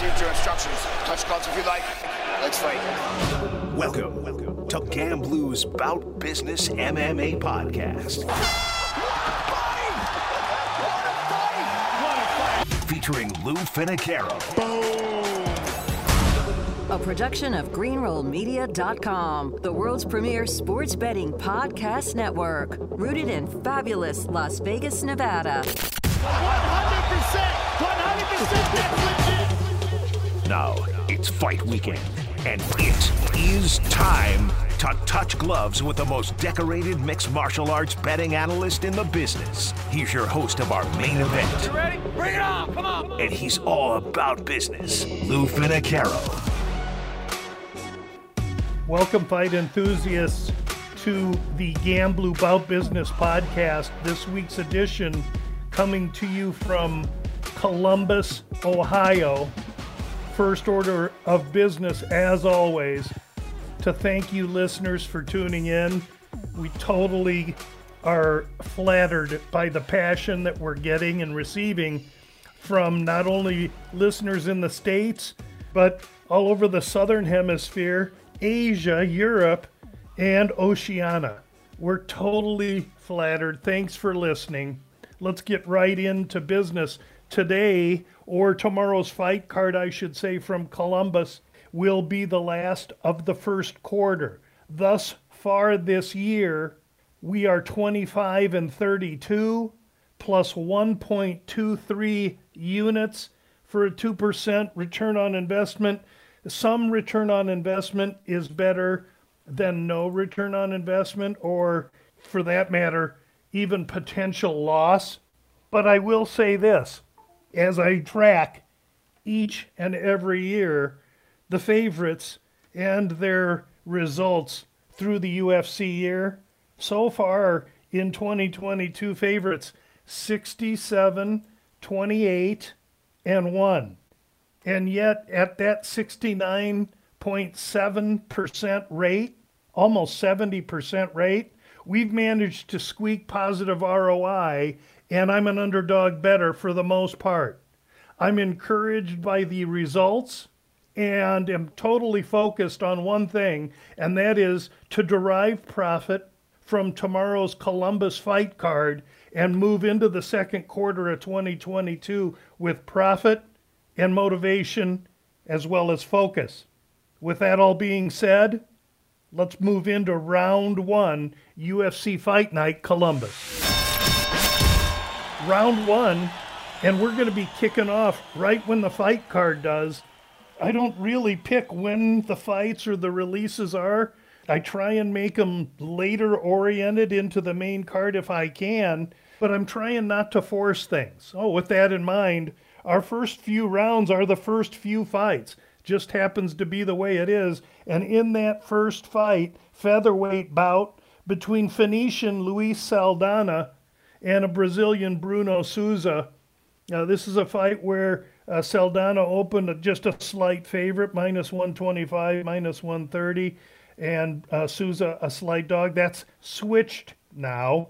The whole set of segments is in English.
received your instructions. Touch gloves if you like. Let's fight. Welcome welcome to GambLou's Bout Business MMA podcast. Featuring Lou Finocchiaro. A production of GreenrollMedia.com, the world's premier sports betting podcast network, rooted in fabulous Las Vegas, Nevada. 100%! 100% that's legit! Now it's fight weekend, and it is time to touch gloves with the most decorated mixed martial arts betting analyst in the business. He's your host of our main event. You ready? Bring it on! Come on! And he's all about business. Lou Finocchiaro. Welcome, fight enthusiasts, to the GambLou Bout Business podcast. This week's edition coming to you from Columbus, Ohio. First order of business, as always, to thank you, listeners, for tuning in. We totally are flattered by the passion that we're getting and receiving from not only listeners in the States, but all over the Southern Hemisphere Asia, Europe, and Oceania. We're totally flattered. Thanks for listening. Let's get right into business. Today, or tomorrow's fight card, I should say, from Columbus, will be the last of the first quarter. Thus far this year, we are 25 and 32 plus 1.23 units for a 2% return on investment some return on investment is better than no return on investment, or for that matter, even potential loss. But I will say this as I track each and every year the favorites and their results through the UFC year, so far in 2022, favorites 67, 28, and 1. And yet, at that 69.7% rate, almost 70% rate, we've managed to squeak positive ROI, and I'm an underdog better for the most part. I'm encouraged by the results and am totally focused on one thing, and that is to derive profit from tomorrow's Columbus fight card and move into the second quarter of 2022 with profit and motivation as well as focus. With that all being said, let's move into round one UFC Fight Night Columbus. Round one, and we're going to be kicking off right when the fight card does. I don't really pick when the fights or the releases are. I try and make them later oriented into the main card if I can, but I'm trying not to force things. Oh, with that in mind, our first few rounds are the first few fights. Just happens to be the way it is. And in that first fight, featherweight bout between Phoenician Luis Saldana and a Brazilian Bruno Souza. Now, this is a fight where uh, Saldana opened just a slight favorite, minus 125, minus 130, and uh, Souza a slight dog. That's switched now.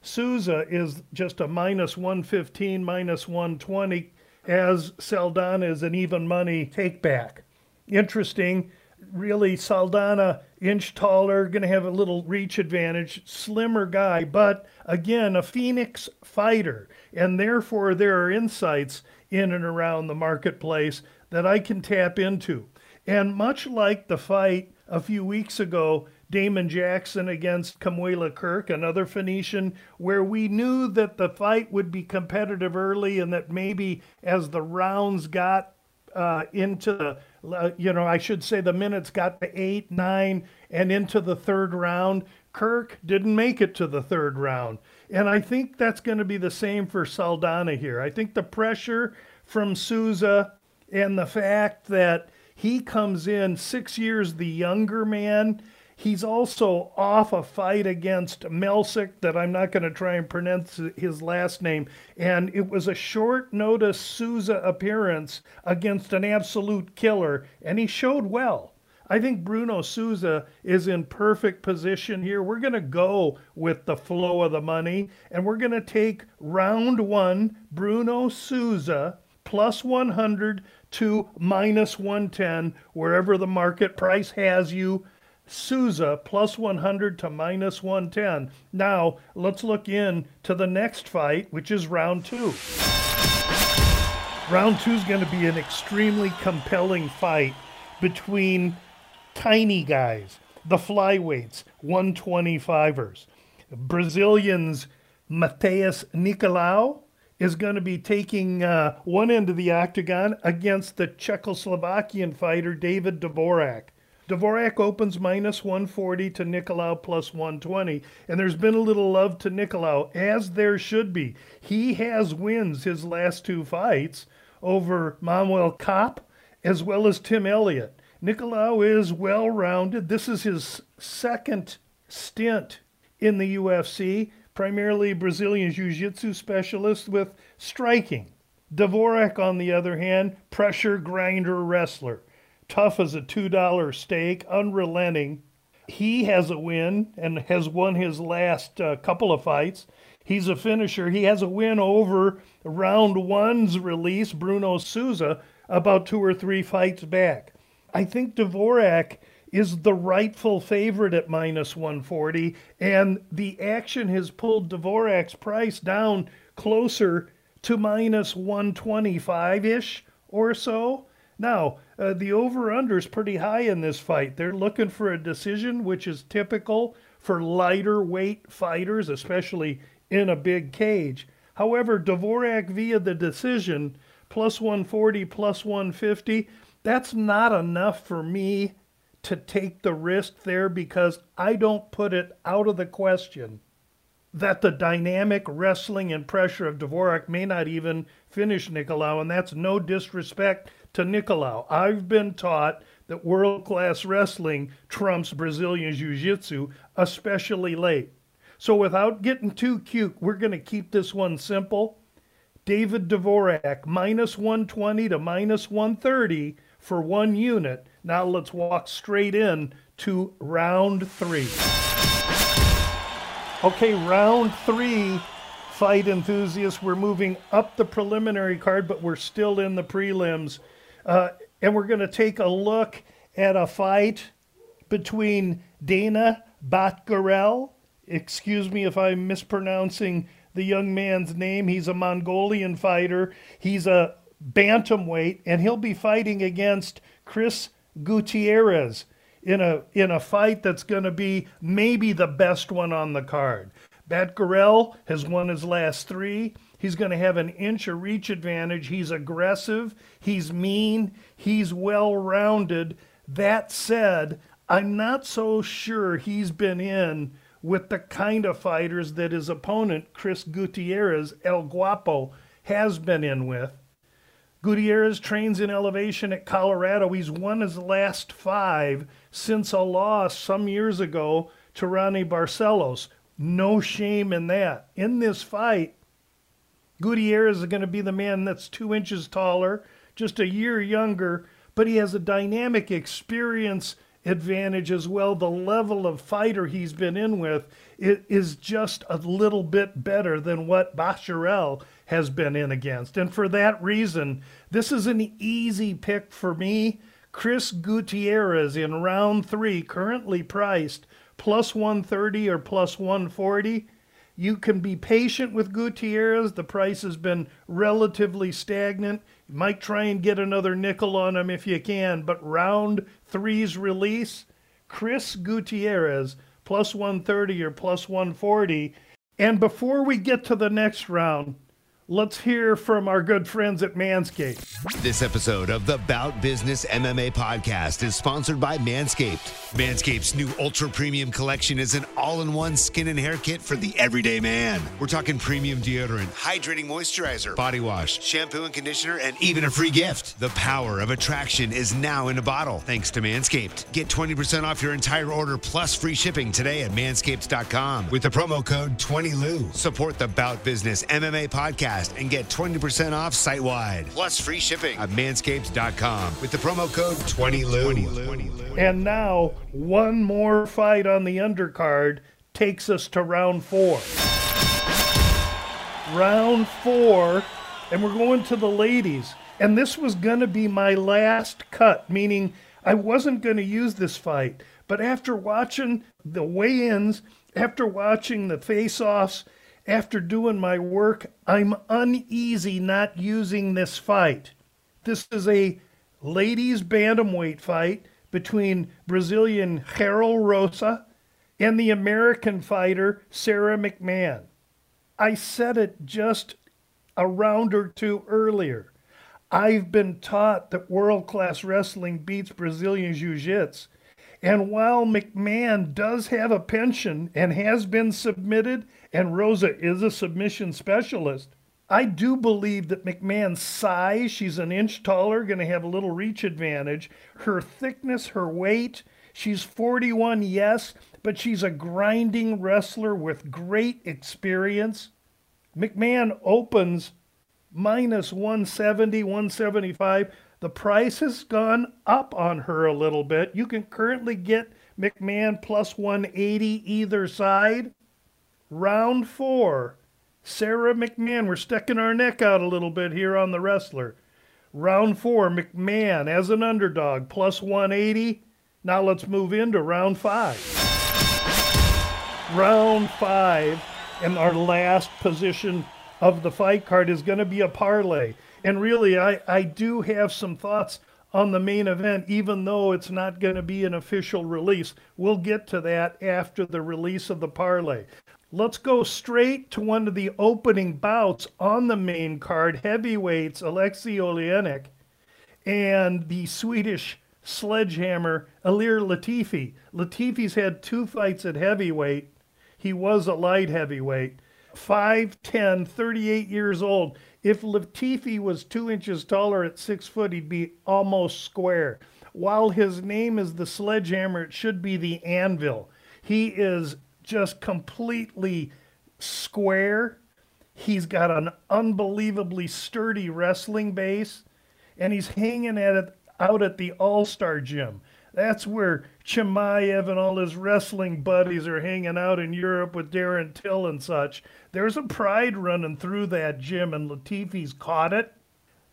Souza is just a minus 115, minus 120 as Saldana is an even money take back. Interesting. Really, Saldana, inch taller, going to have a little reach advantage, slimmer guy, but again, a Phoenix fighter. And therefore, there are insights in and around the marketplace that I can tap into. And much like the fight a few weeks ago Damon Jackson against Kamuela Kirk, another Phoenician, where we knew that the fight would be competitive early and that maybe as the rounds got uh, into the, Uh, you know, I should say the minutes got to eight, nine, and into the third round, Kirk didn't make it to the third round. And I think that's going to be the same for Saldana here. I think the pressure from Souza and the fact that he comes in six years the younger man He's also off a fight against Melsik that I'm not going to try and pronounce his last name. And it was a short notice Souza appearance against an absolute killer, and he showed well. I think Bruno Souza is in perfect position here. We're going to go with the flow of the money, and we're going to take round one, Bruno Souza plus 100 to minus 110, wherever the market price has you. Souza plus 100 to minus 110. Now, let's look in to the next fight, which is round two. Round two is going to be an extremely compelling fight between tiny guys, the flyweights, 125ers. Brazilians Matheus Nicolau is going to be taking uh, one end of the octagon against the Czechoslovakian fighter David Dvorak. Dvorak opens minus 140 to Nicolau plus 120, and there's been a little love to Nicolau, as there should be. He has wins his last two fights over Manuel Kape as well as Tim Elliott. Nicolau is well rounded. This is his second stint in the UFC, primarily Brazilian Jiu Jitsu specialist with striking. Dvorak, on the other hand, pressure grinder wrestler. Tough as a $2 steak, unrelenting. He has a win and has won his last uh, couple of fights. He's a finisher. He has a win over round one's release, Bruno Souza, about two or three fights back. I think Dvorak is the rightful favorite at minus 140, and the action has pulled Dvorak's price down closer to minus 125 ish or so. Now, uh, the over under is pretty high in this fight. They're looking for a decision, which is typical for lighter weight fighters, especially in a big cage. However, Dvorak via the decision, plus 140, plus 150, that's not enough for me to take the risk there because I don't put it out of the question that the dynamic wrestling and pressure of Dvorak may not even finish Nicolau, and that's no disrespect to Nicolau. I've been taught that world class wrestling trumps Brazilian Jiu Jitsu, especially late. So without getting too cute, we're going to keep this one simple. David Dvorak, minus 120 to minus 130 for one unit. Now let's walk straight in to round three. Okay, round three, fight enthusiasts. We're moving up the preliminary card, but we're still in the prelims. Uh, and we're going to take a look at a fight between Danaa Batgerel excuse me if I'm mispronouncing the young man's name. He's a Mongolian fighter. He's a bantamweight, and he'll be fighting against Chris Gutierrez in a in a fight that's going to be maybe the best one on the card. Batgarel has won his last three. He's going to have an inch of reach advantage. He's aggressive. He's mean. He's well rounded. That said, I'm not so sure he's been in with the kind of fighters that his opponent, Chris Gutierrez, El Guapo, has been in with. Gutierrez trains in elevation at Colorado. He's won his last five since a loss some years ago to Raoni Barcelos. No shame in that. In this fight, Gutierrez is going to be the man that's two inches taller, just a year younger, but he has a dynamic experience advantage as well. The level of fighter he's been in with it is just a little bit better than what Batgerel has been in against. And for that reason, this is an easy pick for me. Chris Gutierrez in round three, currently priced plus 130 or plus 140. You can be patient with Gutierrez. The price has been relatively stagnant. You might try and get another nickel on him if you can, but round three's release, Chris Gutierrez plus 130 or plus 140. And before we get to the next round, Let's hear from our good friends at Manscaped. This episode of the Bout Business MMA podcast is sponsored by Manscaped. Manscaped's new ultra premium collection is an all in one skin and hair kit for the everyday man. We're talking premium deodorant, hydrating moisturizer, body wash, shampoo and conditioner, and even a free gift. The power of attraction is now in a bottle thanks to Manscaped. Get 20% off your entire order plus free shipping today at manscaped.com with the promo code 20LOU. Support the Bout Business MMA podcast podcast and get 20% off site wide. Plus free shipping at manscaped.com with the promo code 20LOU. And now, one more fight on the undercard takes us to round four. Round four and we're going to the ladies. And this was going to be my last cut, meaning I wasn't going to use this fight. But after watching the weigh ins, after watching the face offs, after doing my work, I'm uneasy not using this fight. This is a ladies' bantamweight fight between Brazilian Cheryl Rosa and the American fighter Sara McMann. I said it just a round or two earlier. I've been taught that world class wrestling beats Brazilian Jiu Jitsu. And while McMahon does have a pension and has been submitted, and Rosa is a submission specialist, I do believe that McMann's size, she's an inch taller, going to have a little reach advantage. Her thickness, her weight, she's 41, yes, but she's a grinding wrestler with great experience. McMann opens minus 170, 175. The price has gone up on her a little bit. You can currently get McMann plus 180 either side. Round four, Sara McMann. We're sticking our neck out a little bit here on the wrestler. Round four, McMann as an underdog, plus 180. Now let's move into round five. Round five, and our last position of the fight card is going to be a parlay. And really, I, I do have some thoughts on the main event, even though it's not going to be an official release. We'll get to that after the release of the parlay. Let's go straight to one of the opening bouts on the main card heavyweights, Alexei Oleinik and the Swedish sledgehammer, Ilir Latifi. Latifi's had two fights at heavyweight. He was a light heavyweight. 5'10, 38 years old. If Latifi was two inches taller at six foot, he'd be almost square. While his name is the sledgehammer, it should be the anvil. He is just completely square. He's got an unbelievably sturdy wrestling base, and he's hanging at it out at the All Star Gym. That's where Chimaev and all his wrestling buddies are hanging out in Europe with Darren Till and such. There's a pride running through that gym, and Latifi's caught it.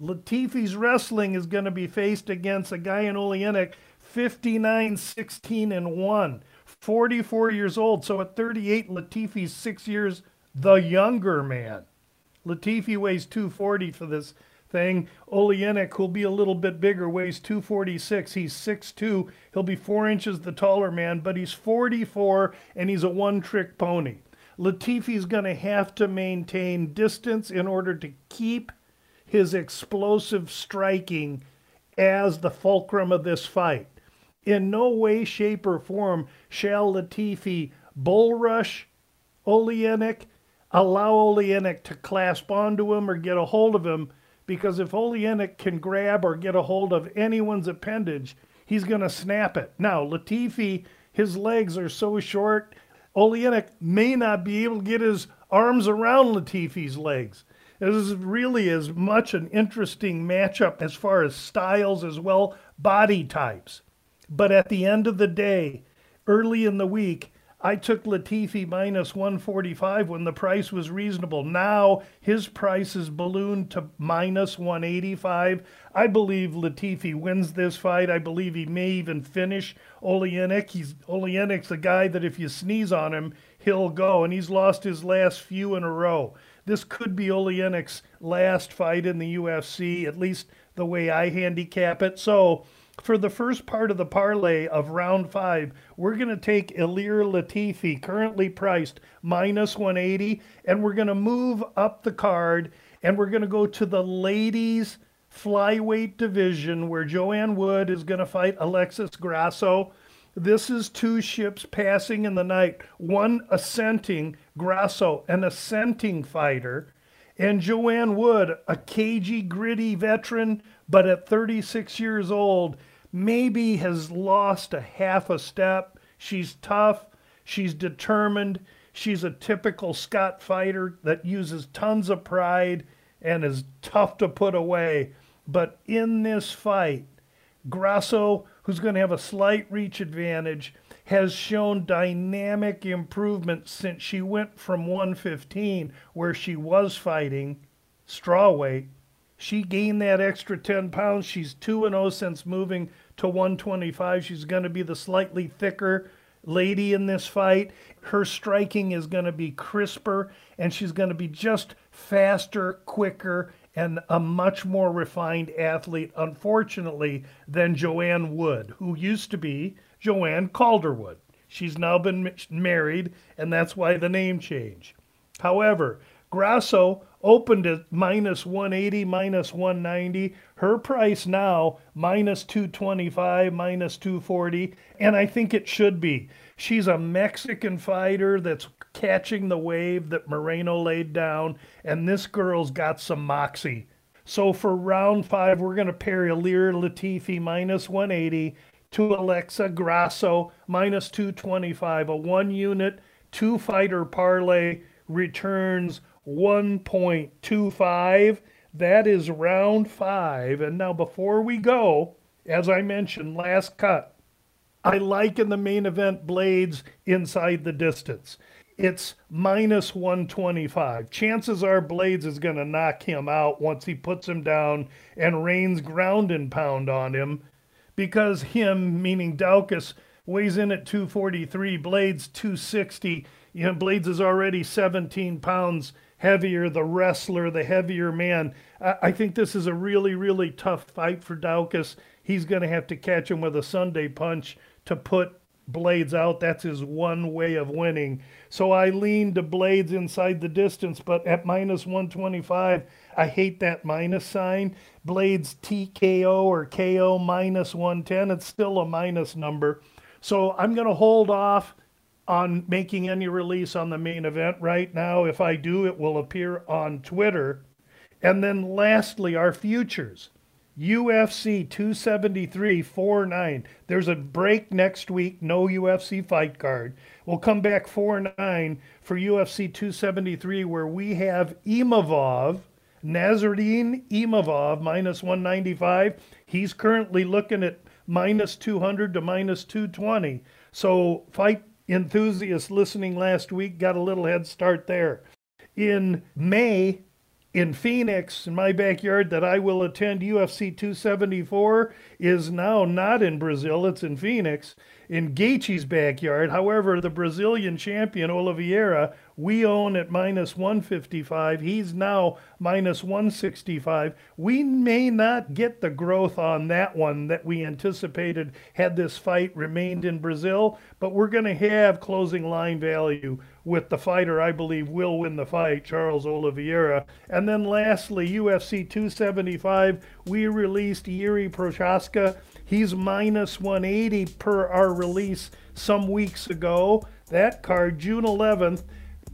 Latifi's wrestling is going to be faced against a guy in Oleinik, 59 16 and 1. 44 years old. So at 38, Latifi's six years the younger man. Latifi weighs 240 for this thing. Oleinik, who'll be a little bit bigger, weighs 246. He's 6'2. He'll be four inches the taller man, but he's 44 and he's a one trick pony. Latifi's going to have to maintain distance in order to keep his explosive striking as the fulcrum of this fight. In no way, shape, or form shall Latifi bull rush Oleinik, allow Oleinik to clasp onto him or get a hold of him, because if Oleinik can grab or get a hold of anyone's appendage, he's going to snap it. Now, Latifi, his legs are so short, Oleinik may not be able to get his arms around Latifi's legs. This is really as much an interesting matchup as far as styles as well, body types. But at the end of the day, early in the week, I took Latifi minus 145 when the price was reasonable. Now his price is ballooned to minus 185. I believe Latifi wins this fight. I believe he may even finish Oleinik. He's Oleinik's a guy that if you sneeze on him, he'll go, and he's lost his last few in a row. This could be Oleinik's last fight in the UFC, at least the way I handicap it. So for the first part of the parlay of round five, we're going to take Ilir Latifi, currently priced minus 180, and we're going to move up the card and we're going to go to the ladies flyweight division where Joanne Wood is going to fight Alexis Grasso. This is two ships passing in the night, one ascending, Grasso, an ascending fighter, and Joanne Wood, a cagey, gritty veteran, but at 36 years old, maybe has lost a half a step. She's tough, she's determined, she's a typical Scot fighter that uses tons of pride and is tough to put away. But in this fight, Grasso, who's going to have a slight reach advantage, has shown dynamic improvement since she went from 115, where she was fighting, straw weight. She gained that extra 10 pounds. She's 2 and 0 since moving to 125. She's going to be the slightly thicker lady in this fight. Her striking is going to be crisper and she's going to be just faster, quicker, and a much more refined athlete, unfortunately, than Joanne Wood, who used to be Joanne Calderwood. She's now been married, and that's why the name change. However, Grasso opened at minus 180, minus 190. Her price now minus 225, minus 240, and I think it should be. She's a Mexican fighter that's catching the wave that Moreno laid down, and this girl's got some moxie. So for round five, we're going to pair Ilir Latifi minus 180 to Alexa Grasso minus 225. A one unit, two fighter parlay returns 1.25. That is round five. And now, before we go, as I mentioned, last cut, I like in the main event Blaydes inside the distance. It's minus 125. Chances are Blaydes is going to knock him out once he puts him down and rains ground and pound on him because him, meaning Daukaus, weighs in at 243, Blaydes 260. You know, Blaydes is already 17 pounds heavier, the wrestler, the heavier man. I, I think this is a really, really tough fight for Daukaus. He's going to have to catch him with a Sunday punch to put Blaydes out. That's his one way of winning. So I lean to Blaydes inside the distance, but at minus 125, I hate that minus sign. Blaydes TKO or KO minus 110, it's still a minus number. So I'm going to hold off on making any release on the main event right now. If I do, it will appear on Twitter. And then lastly, our futures. UFC 273 4 9. There's a break next week, no UFC fight card. We'll come back 4 9 for UFC 273, where we have Imavov, Nassourdine Imavov, minus 195. He's currently looking at minus 200 to minus 220. So, fight enthusiasts listening last week got a little head start there. In May, in Phoenix, in my backyard, that I will attend UFC 274 is now not in Brazil, it's in Phoenix, in Gaethje's backyard. However, the Brazilian champion, Oliveira, we own at minus 155. He's now minus 165. We may not get the growth on that one that we anticipated had this fight remained in Brazil, but we're going to have closing line value with the fighter I believe will win the fight, Charles Oliveira. And then lastly, UFC 275, we released Yuri Prochazka. He's minus 180 per our release some weeks ago. That card, June 11th,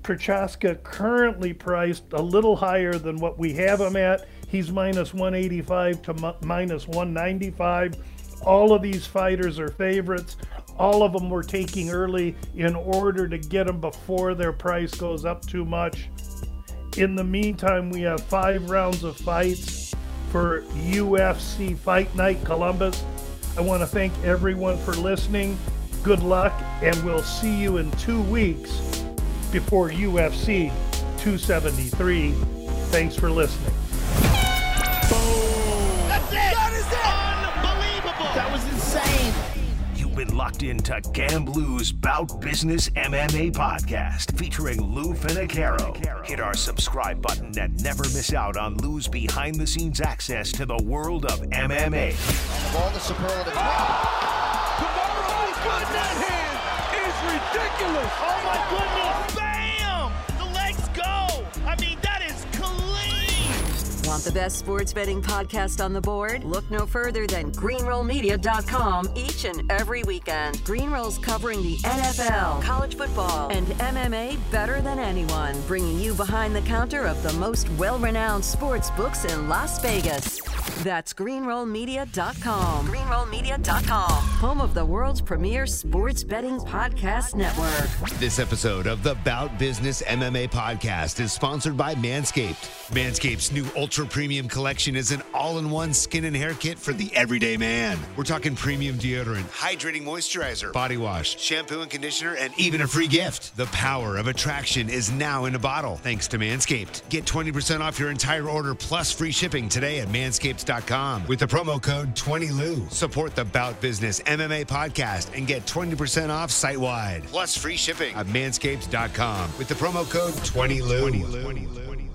Prochazka currently priced a little higher than what we have him at. He's minus 185 to minus 195. All of these fighters are favorites. All of them we're taking early in order to get them before their price goes up too much. In the meantime, we have five rounds of fights for UFC Fight Night Columbus. I want to thank everyone for listening. Good luck, and we'll see you in two weeks before UFC 273. Thanks for listening. That's it! That is it! Unbelievable! That was insane! You've been locked into GambLou's Bout Business MMA podcast featuring Lou Finocchiaro. Hit our subscribe button and never miss out on Lou's behind the scenes access to the world of MMA. Of all the superlative. Tomorrow's good net hand is ridiculous! Oh my goodness! Want the best sports betting podcast on the board? Look no further than greenrollmedia.com each and every weekend. Greenroll's covering the NFL, college football, and MMA better than anyone, bringing you behind the counter of the most well renowned sports books in Las Vegas. That's greenrollmedia.com. Greenrollmedia.com. Home of the world's premier sports betting podcast network. This episode of the Bout Business MMA podcast is sponsored by Manscaped. Manscaped's new ultra premium collection is an all in one skin and hair kit for the everyday man. We're talking premium deodorant, hydrating moisturizer, body wash, shampoo and conditioner, and even a free gift. The power of attraction is now in a bottle thanks to Manscaped. Get 20% off your entire order plus free shipping today at with the promo code 20LOU. Support the Bout Business MMA podcast and get 20% off site wide plus free shipping at manscaped.com with the promo code 20LOU.